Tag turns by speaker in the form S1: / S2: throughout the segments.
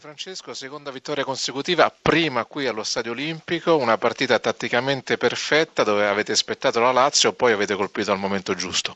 S1: Francesco, seconda vittoria consecutiva, prima qui allo Stadio Olimpico, una partita tatticamente perfetta dove avete aspettato la Lazio, poi avete colpito al momento giusto.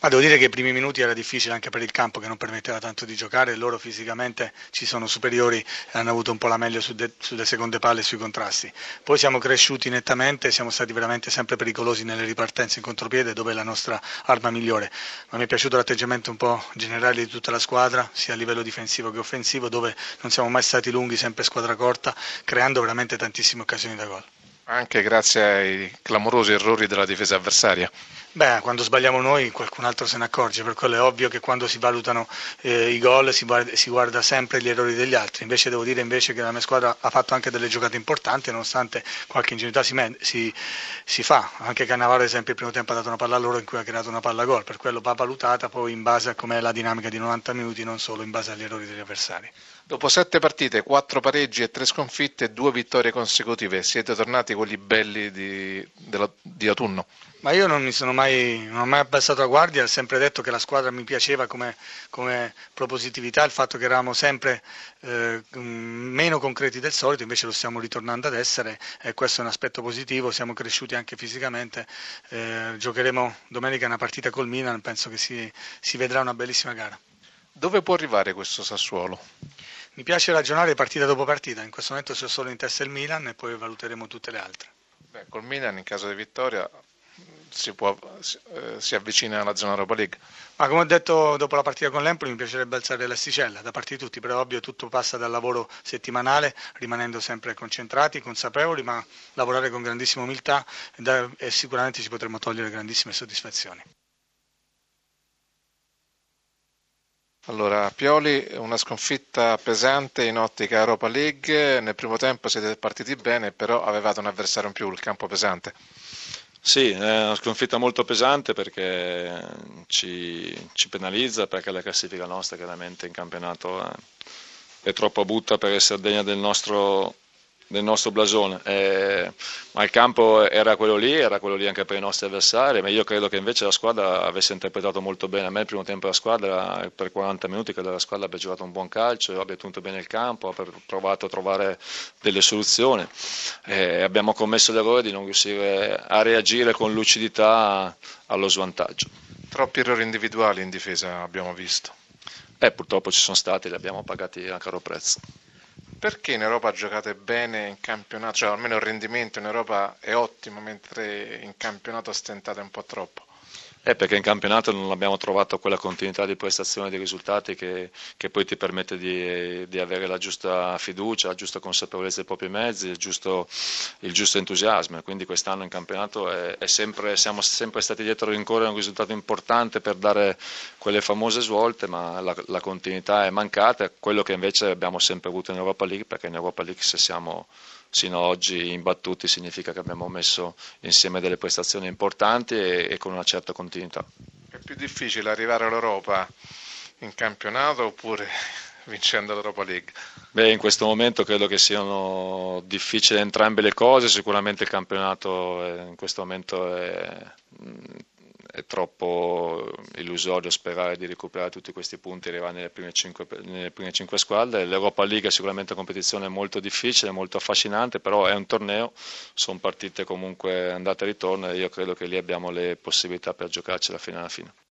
S2: Ma devo dire che i primi minuti era difficile anche per il campo che non permetteva tanto di giocare, loro fisicamente ci sono superiori e hanno avuto un po' la meglio su de, sulle seconde palle e sui contrasti. Poi siamo cresciuti nettamente, siamo stati veramente sempre pericolosi nelle ripartenze in contropiede dove è la nostra arma migliore. Ma mi è piaciuto l'atteggiamento un po' generale di tutta la squadra, sia a livello difensivo che offensivo, dove non siamo mai stati lunghi, sempre squadra corta, creando veramente tantissime occasioni da gol.
S1: Anche grazie ai clamorosi errori della difesa avversaria.
S2: Beh, quando sbagliamo noi qualcun altro se ne accorge, per quello è ovvio che quando si valutano eh, i gol si si guarda, sempre gli errori degli altri, invece devo dire invece che la mia squadra ha fatto anche delle giocate importanti, nonostante qualche ingenuità si, si, si fa, anche Cannavaro ad esempio il primo tempo ha dato una palla a loro in cui ha creato una palla gol, per quello va valutata poi in base a com'è la dinamica di 90 minuti, non solo in base agli errori degli avversari.
S1: Dopo sette partite, quattro pareggi e tre sconfitte, due vittorie consecutive, siete tornati quelli belli di, della, di autunno?
S2: Ma io non mi sono mai, non ho mai abbassato la guardia, ho sempre detto che la squadra mi piaceva come, come propositività, il fatto che eravamo sempre eh, meno concreti del solito, invece lo stiamo ritornando ad essere e questo è un aspetto positivo, siamo cresciuti anche fisicamente, eh, giocheremo domenica una partita col Milan, penso che si, si vedrà una bellissima gara.
S1: Dove può arrivare questo Sassuolo?
S2: Mi piace ragionare partita dopo partita, in questo momento c'è solo in testa il Milan e poi valuteremo tutte le altre.
S1: Beh, col Milan in caso di vittoria si, può, eh, si, avvicina alla zona Europa League.
S2: Ma come ho detto dopo la partita con l'Empoli mi piacerebbe alzare l'asticella da parte di tutti, però ovvio tutto passa dal lavoro settimanale, rimanendo sempre concentrati, consapevoli, ma lavorare con grandissima umiltà e, da, e sicuramente ci potremo togliere grandissime soddisfazioni.
S1: Allora, Pioli, una sconfitta pesante in ottica Europa League, nel primo tempo siete partiti bene, però avevate un avversario in più, il campo pesante.
S3: Sì, è una sconfitta molto pesante perché ci, ci penalizza, perché la classifica nostra chiaramente in campionato è, è troppo butta per essere degna del nostro del nostro blasone. Eh, ma il campo era quello lì, era quello lì anche per i nostri avversari, ma io credo che invece la squadra avesse interpretato molto bene. A me il primo tempo la squadra, per 40 minuti, credo che la squadra abbia giocato un buon calcio, abbia tenuto bene il campo, abbia provato a trovare delle soluzioni. Eh, abbiamo commesso l'errore di non riuscire a reagire con lucidità allo svantaggio.
S1: Troppi errori individuali in difesa abbiamo visto.
S3: Eh, purtroppo ci sono stati, li abbiamo pagati a caro prezzo.
S1: Perché in Europa giocate bene in campionato, cioè almeno il rendimento in Europa è ottimo, mentre in campionato stentate un po' troppo?
S3: Eh, perché in campionato non abbiamo trovato quella continuità di prestazione di risultati che, che poi ti permette di, di, avere la giusta fiducia, la giusta consapevolezza dei propri mezzi, il giusto, il giusto entusiasmo. Quindi quest'anno in campionato è, è sempre, siamo sempre stati dietro rincorrere un risultato importante per dare quelle famose svolte, ma la, la continuità è mancata, quello che invece abbiamo sempre avuto in Europa League, perché in Europa League se siamo sino ad oggi imbattuti significa che abbiamo messo insieme delle prestazioni importanti e, e con una certa continuità.
S1: È più difficile arrivare all'Europa in campionato oppure vincendo l'Europa League?
S3: Beh, in questo momento credo che siano difficili entrambe le cose, sicuramente il campionato in questo momento è è troppo illusorio sperare di recuperare tutti questi punti e arrivare nelle prime, cinque, nelle prime cinque squadre. L'Europa League è sicuramente una competizione molto difficile, molto affascinante, però è un torneo, sono partite comunque andate e ritorno e io credo che lì abbiamo le possibilità per giocarci la fine alla fine.